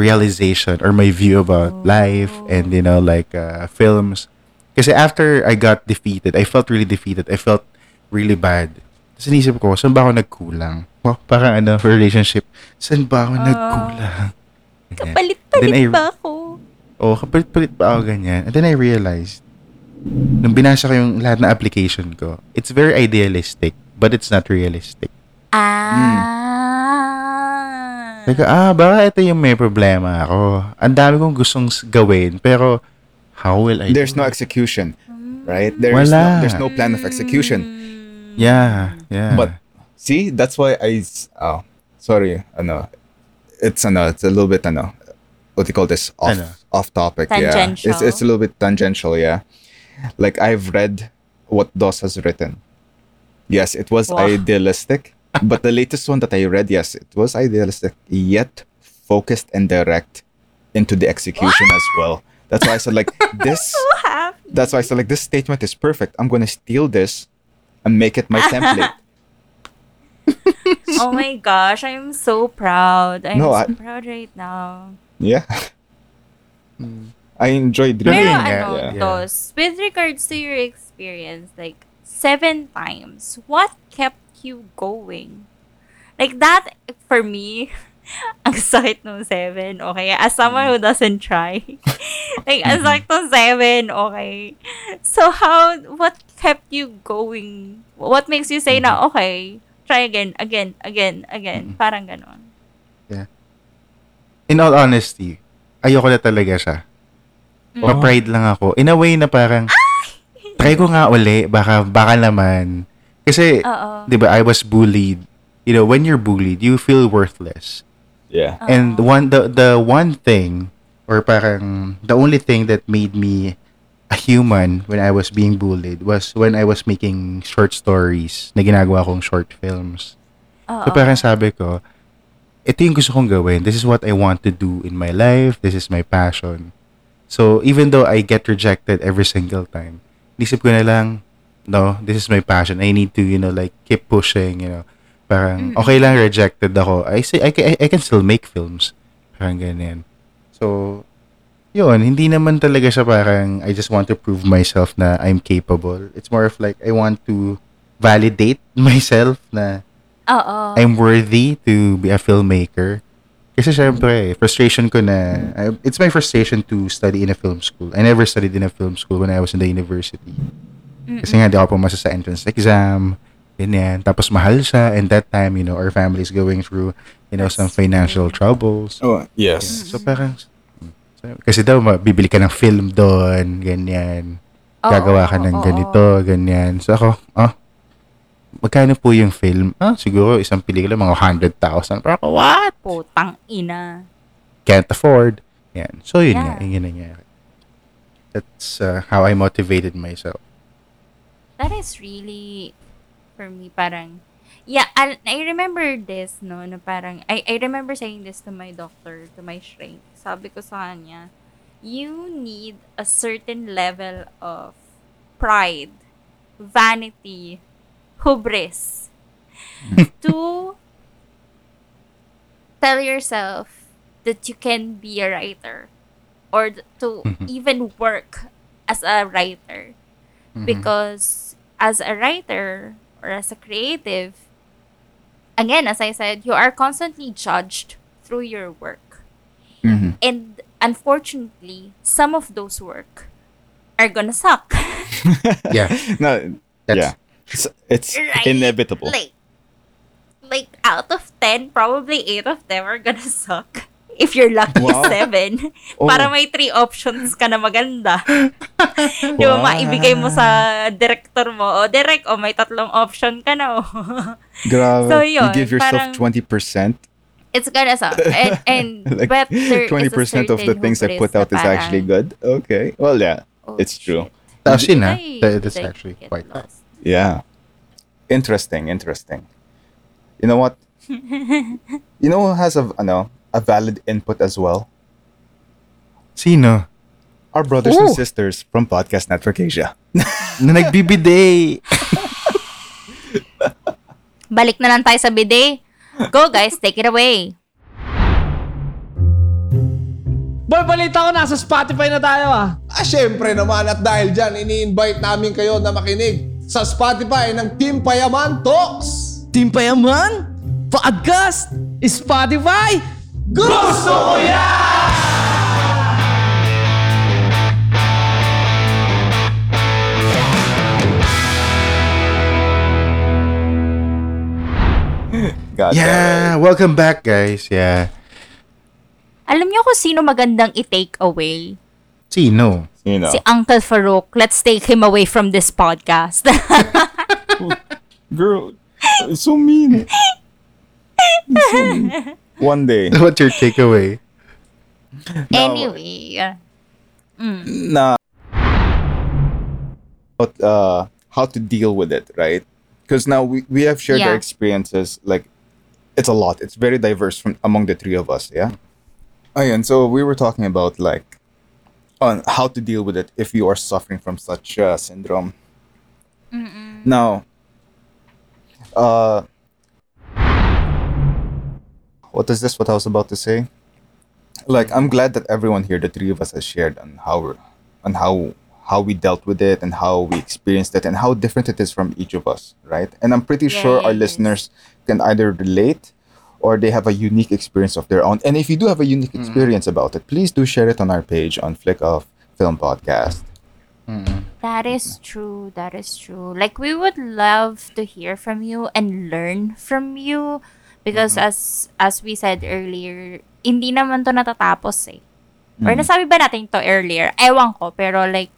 realization or my view about life and, you know, like, uh, films. Kasi after I got defeated, I felt really defeated. I felt really bad. Tapos inisip ko, saan ba ako nagkulang? Wow, parang ano, for relationship, saan ba ako nagkulang? Ganyan. Then I- ba ako? Oh, kapalit-palit pa ako ganyan. And then I realized, nung binasa ko yung lahat na application ko, it's very idealistic, but it's not realistic. Ah. Like, ah, baka ito yung may problema ako. Ang dami kong gustong gawin, pero how will I There's do no execution, right? There's Wala. no, there's no plan of execution. Yeah, yeah. But see, that's why I oh sorry, ano, it's ano, it's a little bit ano, what do you call this off off topic. Yeah, it's it's a little bit tangential. Yeah, like I've read what Dos has written. Yes, it was Wow. idealistic, but the latest one that I read, yes, it was idealistic, yet focused and direct into the execution as well. That's why I said like this. so happy. That's why I said like this statement is perfect. I'm gonna steal this and make it my template. Oh my gosh, I'm so proud. I'm No, so I- proud right now. Yeah. Hmm. I enjoyed Pero reading. Yun nga, ano, yeah. Dos, with regards to your experience, like, seven times, what kept you going? Like, that, for me, ang sakit nung seven, okay? As someone hmm. who doesn't try, like, mm-hmm. ang sakit nung seven, okay? So, how, what kept you going? What makes you say na, okay, try again, again, again, again, parang ganon. In all honesty, ayoko na talaga siya. Ma-pride lang ako. In a way na parang, try ko nga uli, baka, baka naman. Kasi, di ba, I was bullied. You know, when you're bullied, you feel worthless. Yeah. And one the the one thing or parang the only thing that made me a human when I was being bullied was when I was making short stories na ginagawa kong short films. So parang sabi ko, ito yung gusto kong gawin. This is what I want to do in my life. This is my passion. So even though I get rejected every single time, isip ko na lang, no, this is my passion. I need to, you know, like keep pushing, you know. Parang okay lang rejected ako. I say I, I, I can still make films. Parang ganyan. So yun, hindi naman talaga siya parang I just want to prove myself na I'm capable. It's more of like I want to validate myself na Oo. I'm worthy to be a filmmaker. Kasi syempre, frustration ko na, I- it's my frustration to study in a film school. I never studied in a film school when I was in the university. Kasi nga, di ako pumasa sa entrance exam. Ganyan. Tapos mahal siya and that time, you know, our family is going through, you know, some financial troubles. Oh, Yeah. yes. So parang kasi daw bibili ka ng film doon, ganyan. Oo, Gagawa ka ng ganito, ganyan. So ako, ah, magkano po yung film? Ah, siguro isang pelikula mga 100,000. Parang ako, what? Putang ina. Can't afford. Yan. So yun nga, Yeah. yun yung nangyari. That's uh, how I motivated myself. That is really, for me, parang, yeah, I, I remember this, no, na parang, I, I remember saying this to my doctor, to my shrink. Sabi ko sa kanya, you need a certain level of pride, vanity, hubris, to tell yourself that you can be a writer or to Mhm. even work as a writer. Because as a writer or as a creative again as i said you are constantly judged through your work Mhm. and unfortunately some of those work are gonna suck Yeah. No, That's, yeah. It's, it's Right. inevitable. like like out of 10 probably 8 of them are gonna suck if you're lucky Wow. 7 Oh. para may 3 options ka na maganda di ba Wow. maibigay mo sa director mo o direct o may tatlong option ka na oh. Grabe. So, you yun, give yourself parang- 20%. It's gonna suck and, and like but there is a 20% of the things I put out na is actually good. Okay. Well, yeah. oh, it's true. shit. Tapos yun ah, Ay, that- that's actually quite high. lost? Yeah. Interesting, interesting. You know what? you know who has a ano, a valid input as well? Sino? Our brothers and Oh. sisters from Podcast Network Asia. Na nagbibiday. balik na lang tayo sa bidet go guys take it away Boy, balita ko nasa Spotify na tayo ah. Ah, syempre naman at dahil dyan, ini-invite namin kayo na makinig sa Spotify ng Team Payaman Talks. Team Payaman, Podcast, Spotify. Gusto ko yan! God Yeah, welcome back guys. Yeah. alam niyo kung sino magandang i-take away Sino? You know. si Uncle Farouk let's take him away from this podcast Girl, it's so mean. So mean. One day. What's your takeaway? anyway na about uh, how to deal with it, right? Because now we, we have shared our experiences. Like, it's a lot. It's very diverse from among the three of us. Yeah. Ayun, so we were talking about like on how to deal with it if you are suffering from such uh, syndrome. Now, uh, what is this? What I was about to say? like I'm glad that everyone here, the three of us, has shared on how we're, on how how we dealt with it and how we experienced it and how different it is from each of us, right? And I'm pretty sure our listeners can either relate or they have a unique experience of their own. And if you do have a unique mm-hmm. experience about it, please do share it on our page on Flick Off Film Podcast. Mm-hmm. That is true. That is true. Like we would love to hear from you and learn from you because mm-hmm. as as we said earlier, hindi naman to natatapos eh. Or nasabi ba natin to earlier? Ewan ko, pero like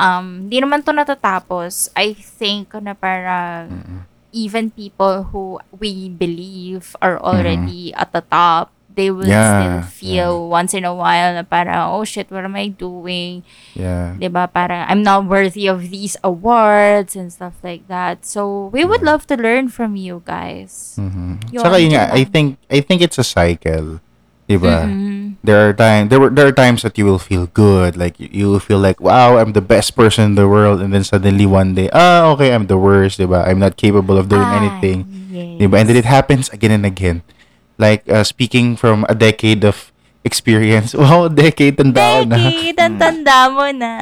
um hindi naman to natatapos. I think na parang even people who we believe are already at the top, they will Yeah, still feel once in a while na parang, oh shit, what am I doing? Yeah. 'di ba parang I'm not worthy of these awards and stuff like that. So we would love to learn from you guys. Mhm. Yun, Saka yun nga, I think I think it's a cycle. Diba? Mhm. There are time there were there are times that you will feel good, like you, you will feel like wow, I'm the best person in the world and then suddenly one day, ah, okay, I'm the worst, diba? I'm not capable of doing Ah, anything. yes. Diba? And then it happens again and again. Like uh, speaking from a decade of experience. Wow, decade tanda na. Decade, ang tanda mo na.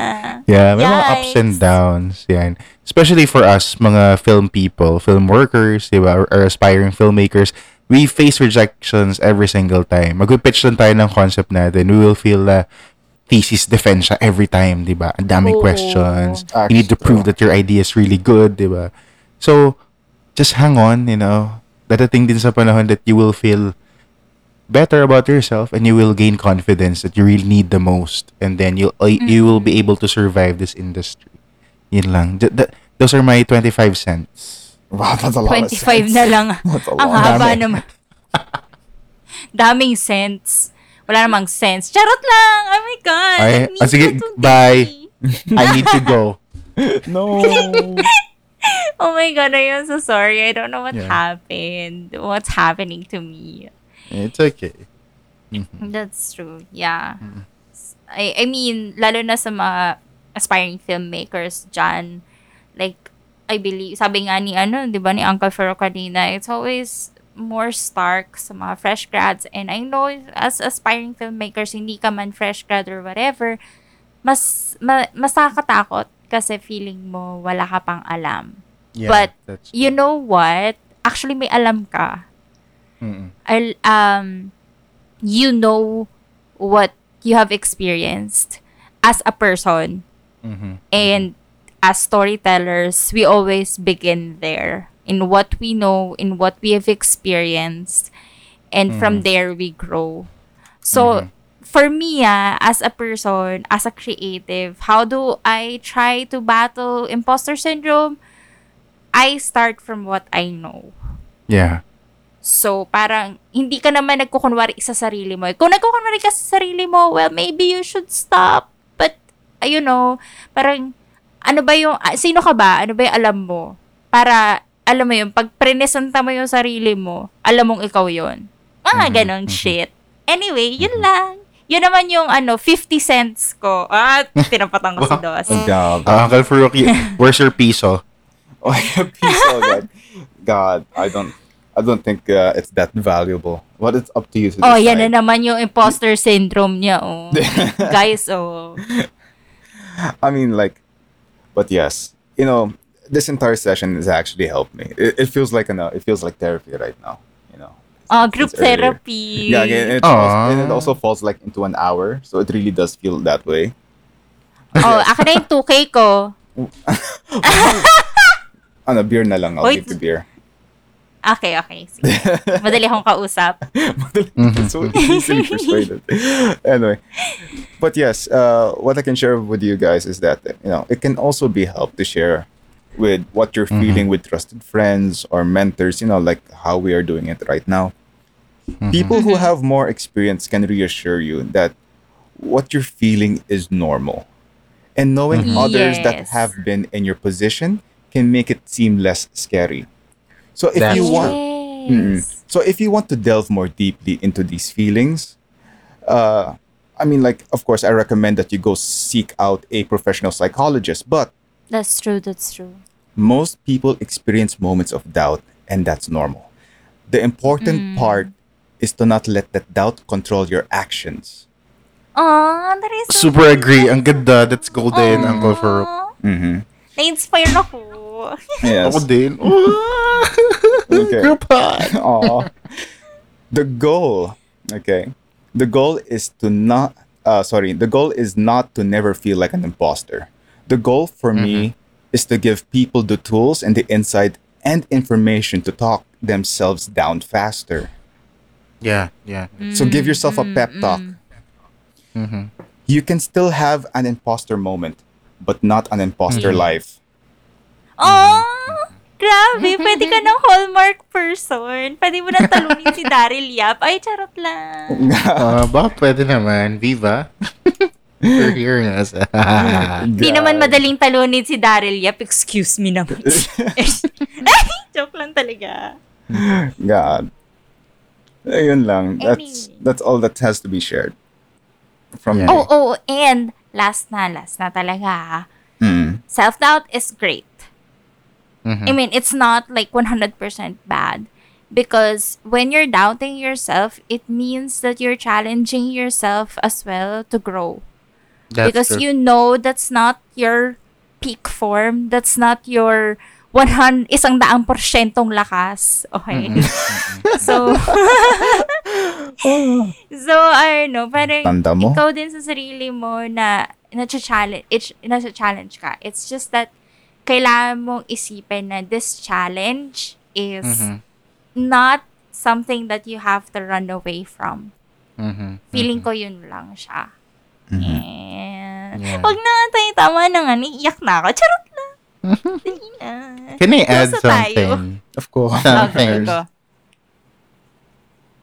Yeah, may mga ups and Yikes. downs. Yan. Especially for us, mga film people, film workers, di ba, or, or aspiring filmmakers, we face rejections every single time. Mag-pitch lang tayo ng concept natin. We will feel na thesis defense siya every time, di ba? Ang daming Oo. questions. Actually, you need to prove that your idea is really good, di ba? So, just hang on, you know. Dadating din sa panahon that you will feel better about yourself and you will gain confidence that you really need the most and then you'll uh, you will be able to survive this industry. Yun lang. Th- th- those are my 25 cents. Wow, that's a lot of 25 sense. na lang. That's a Ang haba Dami. naman. Daming sense. Wala namang sense. Charot lang! Oh my God! Ay, I ah, sige, bye. I need to go. No. Oh my God, I am so sorry. I don't know what Yeah. happened. What's happening to me. It's okay. That's true. Yeah. I, I mean, lalo na sa mga aspiring filmmakers dyan, like, I believe, sabi nga ni, ano, di ba, ni Uncle Fero kanina, it's always more stark sa mga fresh grads. And I know, as aspiring filmmakers, hindi ka man fresh grad or whatever, mas, ma, mas nakakatakot kasi feeling mo wala ka pang alam. Yeah, But, that's You know what? Actually, may alam ka. Mm-mm. I'll, um, you know what you have experienced as a person Mhm. and as storytellers we always begin there in what we know in what we have experienced and from there we grow so for me ah, as a person as a creative how do i try to battle imposter syndrome i start from what i know Yeah. So, parang, hindi ka naman nagkukunwari sa sarili mo. Kung nagkukunwari ka sa sarili mo, well, maybe you should stop. But, uh, you know, parang, ano ba yung, ah, sino ka ba? Ano ba yung alam mo? Para, alam mo yun, pag prenesenta mo yung sarili mo, alam mong ikaw yun. Mga ganong shit. Anyway, yun lang. Yun naman yung, ano, 50 cents ko. Ah, tinapatan ko si Dos. God. Uh, Uncle Farouk, y- where's your piso? Oh, peace, oh God. God, I don't, I don't think uh, it's that valuable. What it's up to you to Oh, decide. yan na naman yung imposter syndrome niya, oh. Guys, oh. I mean, like, but yes, you know, this entire session has actually helped me. It, it feels like an, uh, it feels like therapy right now. You know. Oh, group therapy. Yeah, again, it Aw. also, and it also falls like into an hour, so it really does feel that way. Oh, akin na yung 2K ko. Ano, beer na lang. I'll Wait. give the beer. Okay, okay. Sige. Madali akong kausap. so mhm. easily persuaded. anyway, but yes, uh, what I can share with you guys is that you know it can also be helped to share with what you're mhm. feeling with trusted friends or mentors. You know, like how we are doing it right now. Mhm. People who have more experience can reassure you that what you're feeling is normal, and knowing others that have been in your position can make it seem less scary. So if That's you want. Yes. So if you want to delve more deeply into these feelings, uh, I mean, like, of course, I recommend that you go seek out a professional psychologist. But That's true, that's true. most people experience moments of doubt, and that's normal. The important part is to not let that doubt control your actions. Aw, that is so Super agree. Ang ganda. That's golden, Uncle Farouk. Aw, Mm-hmm. Na-inspire ako. Yes. Ako din. Okay. Group hug. Aw. the goal, okay, the goal is to not, uh, sorry, the goal is not to never feel like an imposter. The goal for me is to give people the tools and the insight and information to talk themselves down faster. Yeah, yeah. So give yourself a pep talk. Mhm. You can still have an imposter moment, but not an imposter life. Aw, grabe. Pwede ka ng hallmark person. Pwede mo nang talunin si Daryl Yap. Ay, charot lang. Uh, ba, pwede naman. Viva. For hearing us. Hindi naman madaling talunin si Daryl Yap. Excuse me naman. Joke lang talaga. God. Ayun lang. That's that's all that has to be shared. From Yeah. Oh, oh, and last na, last na talaga. Mm. Self-doubt is great. Mhm. I mean, it's not like 100% bad. Because when you're doubting yourself, it means that you're challenging yourself as well to grow. That's because true. you know that's not your peak form. That's not your 100, isang daang porsyentong lakas. Okay? so, so, I know, parang Tanda mo? ikaw din sa sarili mo na na-challenge, it's, nasa-challenge ka. It's just that kailangan mong isipin na this challenge is Mhm. not something that you have to run away from. Mhm. Feeling ko yun lang siya. And, Yeah. wag na nga tayo, tama na nga, iiyak na ako. Charot lang. Dali na. Can I add Close na tayo. something? Of course. Okay, Something. go.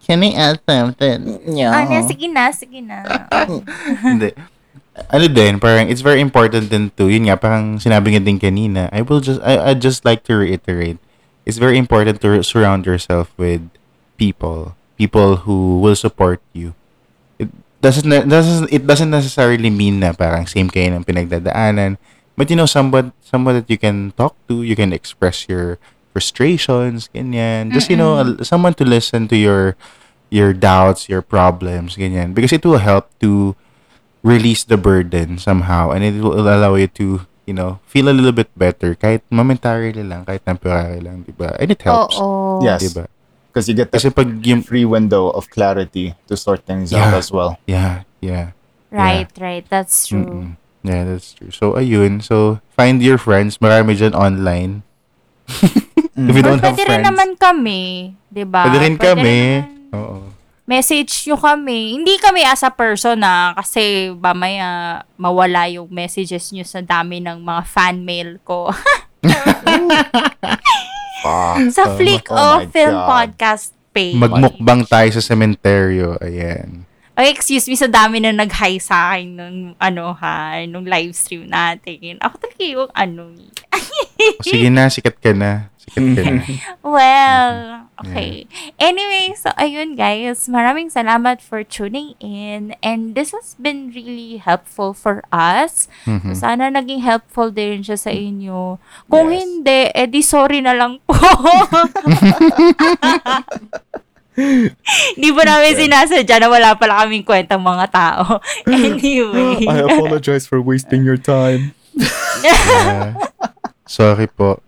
Can I add something? Ah, na, sige na, sige na. Hindi. Ano din, parang it's very important din to, yun nga, parang sinabi nga din kanina, I will just, I, I just like to reiterate, it's very important to surround yourself with people, people who will support you. It doesn't, doesn't it doesn't necessarily mean na parang same kayo ng pinagdadaanan, but you know, someone, someone that you can talk to, you can express your frustrations, ganyan. Just, you know, someone to listen to your, your doubts, your problems, ganyan. Because it will help to release the burden somehow and it will allow you to, you know, feel a little bit better kahit momentarily lang, kahit temporary lang, di ba? And it helps. Oo. Yes. Di ba? Because you get the Kasi pag yung, free window of clarity to sort things Yeah. out as well. yeah, yeah. Right, right. That's true. Mm-mm. Yeah, that's true. So, ayun. So, find your friends. Marami dyan online. If you Or don't have pwede rin friends. naman kami, di ba? Pwede rin kami. naman. Oo. Message nyo kami. Hindi kami as a person na kasi mamaya mawala yung messages nyo sa dami ng mga fan mail ko. sa Flick oh of Film God. Podcast page. Magmukbang tayo sa sementeryo. Ayan. Ay, excuse me, sa dami na nag-hi sa akin nung, ano ha, nung live stream natin. Ako talaga yung, ano, O, sige na, sikat ka na. Well, okay. Anyway, so ayun guys, maraming salamat for tuning in and this has been really helpful for us. Mhm. So, sana naging helpful din siya sa inyo. Kung Yes. hindi, edi sorry na lang po. Hindi ba namin sinasadya na wala pala kaming kwentang mga tao. Anyway. apologize for wasting your time. Yeah. Sorry po.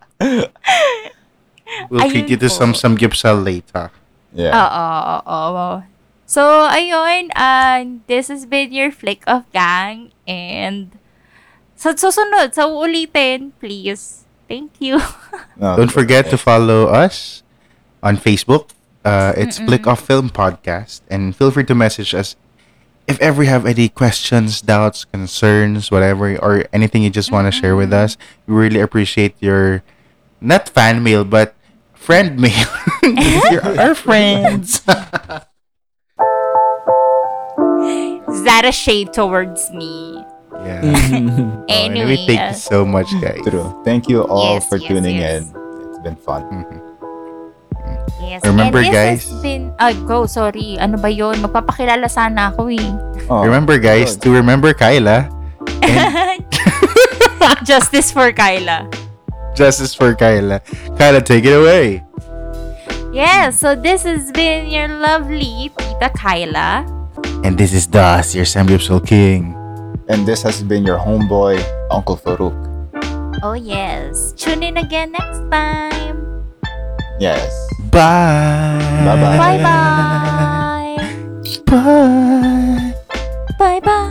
We'll treat Ayun you to po. some some gipsal later. Yeah. Oo, oo, oo. So, ayun, uh, this has been your Flick Off Gang and sa susunod, sa uulitin, please. Thank you. No, Don't forget to follow us on Facebook. Uh, it's Flick Off Film Podcast, and feel free to message us if ever you have any questions, doubts, concerns, whatever, or anything you just want to share with us. We really appreciate your not fan mail, but friend mail. You're our friends. Is that a shade towards me? yeah. Anyway, Anyway, thank you so much, guys. True. Thank you all Yes, for yes, tuning yes. in. It's been fun. Mhm. yes. Remember, and this guys- Has been, ah, go, sorry. Ano ba yon Magpapakilala sana ako eh. Oh, Remember, guys, to remember Kyla, Justice for Kyla. Justice for Kyla. Kyla, take it away. Yes, so this has been your lovely Tita Kyla. And this is Dos, your Samgyupsal King. And this has been your homeboy, Uncle Farouk. Oh yes. Tune in again next time. Yes. Bye. Bye-bye. Bye-bye. Bye. Bye-bye.